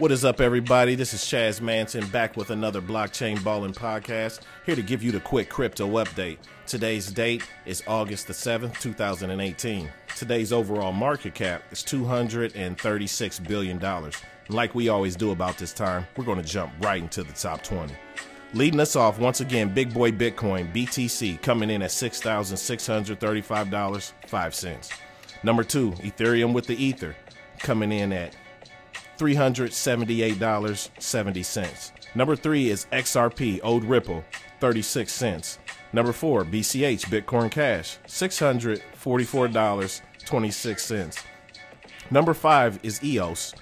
What is up, everybody? This is Chaz Manson back with another Blockchain Balling podcast. Here to give you the quick crypto update. Today's date is August the 7th, 2018. Today's overall market cap is $236 billion. Like we always do about this time, we're going to jump right into the top 20. Leading us off, once again, Big Boy Bitcoin, BTC, coming in at $6,635.05. Number two, Ethereum with the Ether, coming in at $378.70. Number three is XRP, Old Ripple, 36 cents. Number four, BCH, Bitcoin Cash, $644.26. Number five is EOS,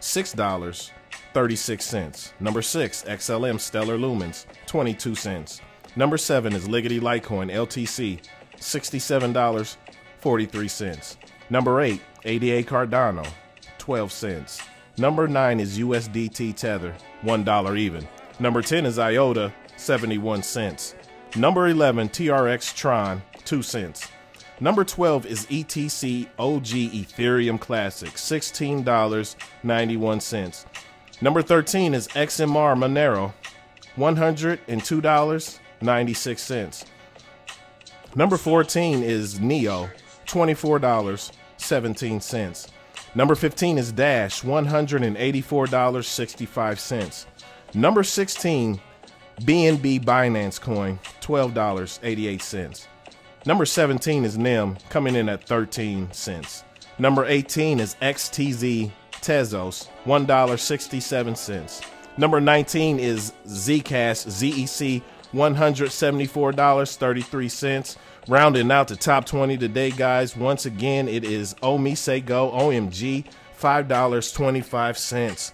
$6.36. Number six, XLM Stellar Lumens, 22 cents. Number seven is Liggity Litecoin, LTC, $67.43. Number eight, ADA Cardano, 12 cents. Number 9 is USDT Tether, $1 even. Number 10 is IOTA, 71 cents. Number 11, TRX Tron, 2 cents. Number 12 is ETC OG Ethereum Classic, $16.91. Number 13 is XMR Monero, $102.96. Number 14 is NEO, $24.17. Number 15 is Dash, $184.65. Number 16, BNB Binance Coin, $12.88. Number 17 is NEM, coming in at 13 cents. Number 18 is XTZ Tezos, $1.67. Number 19 is Zcash ZEC, $174.33. Rounding out the top 20 today, guys. Once again, it is oh Omise Go OMG, $5.25.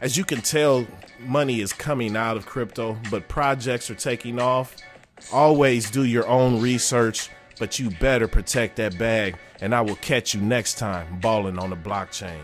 As you can tell, money is coming out of crypto, but projects are taking off. Always do your own research, but you better protect that bag. And I will catch you next time balling on the blockchain.